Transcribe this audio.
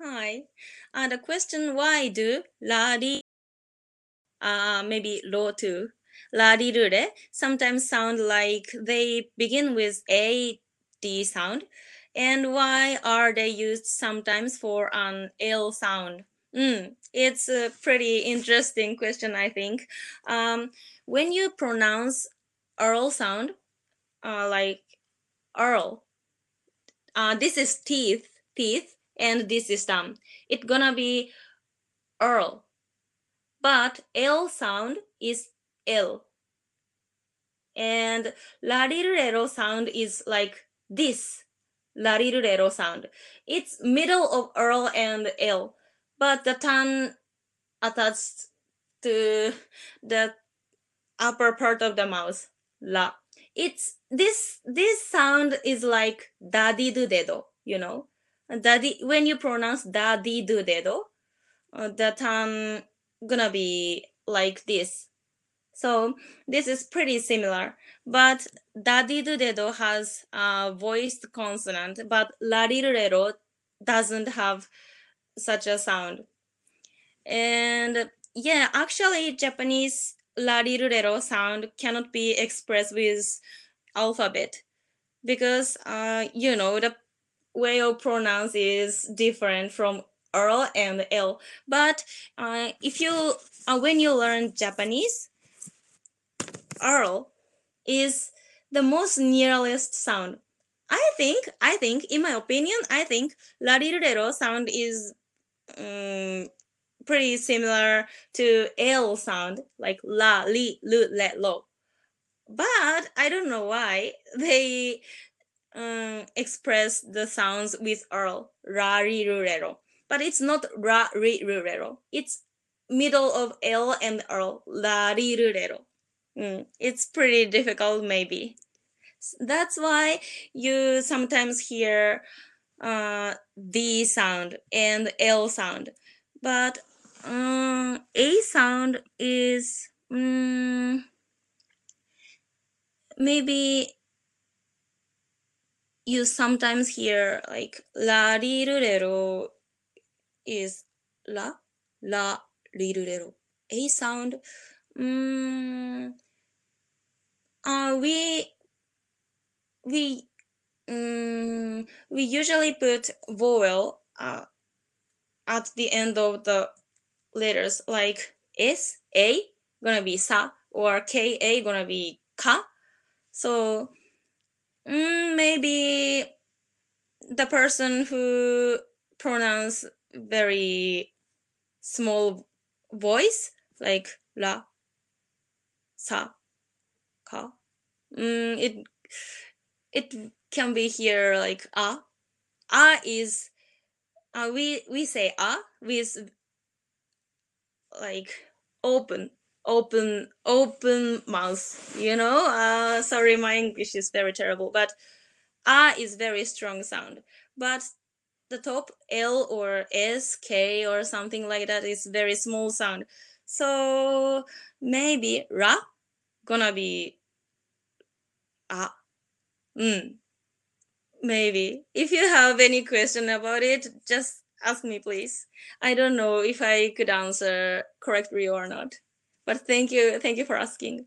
Hi. And the question why do la di, uh, maybe lo too, la di ru re sometimes sound like they begin with a d sound, and why are they used sometimes for an l sound? Mm, it's a pretty interesting question, I think. Um, when you pronounce R sound, uh, like R, uh, this is teeth, teeth, and this is thumb. It's gonna be R, but L sound is L. And larirero sound is like this larirero sound. It's middle of R and L, but the tongue attached to the upper part of the mouth, la. It's this this sound is like daddy do dedo, you know. Daddy when you pronounce daddy do dedo, uh, the tongue gonna be like this. So this is pretty similar, but daddy do dedo has a voiced consonant, but larirero doesn't have such a sound. And yeah, actually Japanese larirero sound cannot be expressed with alphabet because uh, you know the way of pronounce is different from R and L. But uh, if you uh, when you learn Japanese, R is the most nearest sound. I think I think in my opinion I think larirero sound is um, pretty similar to L sound like la li lu let, lo. But I don't know why they um, express the sounds with R ra ri ru but it's not ra ri ru re. It's middle of L and R la ri ru. Mm, it's pretty difficult, maybe. That's why you sometimes hear uh, D sound and L sound, but um, A sound is um, maybe you sometimes hear like la ri ru re ro is la la ri ru re ro. A sound. Um, uh, we we um, we usually put vowel uh, at the end of the letters like S A gonna be sa or K A gonna be ka. So maybe the person who pronounce very small voice like la sa ka. Mm, it it can be here like a. A is uh, we we say a with like open open open mouth you know? Uh sorry my english is very terrible but a is very strong sound. But the top l or s k or something like that is very small sound. So maybe ra gonna be a. Mm, maybe. If you have any question about it just ask me please. I don't know if i could answer correctly or not but thank you thank you for asking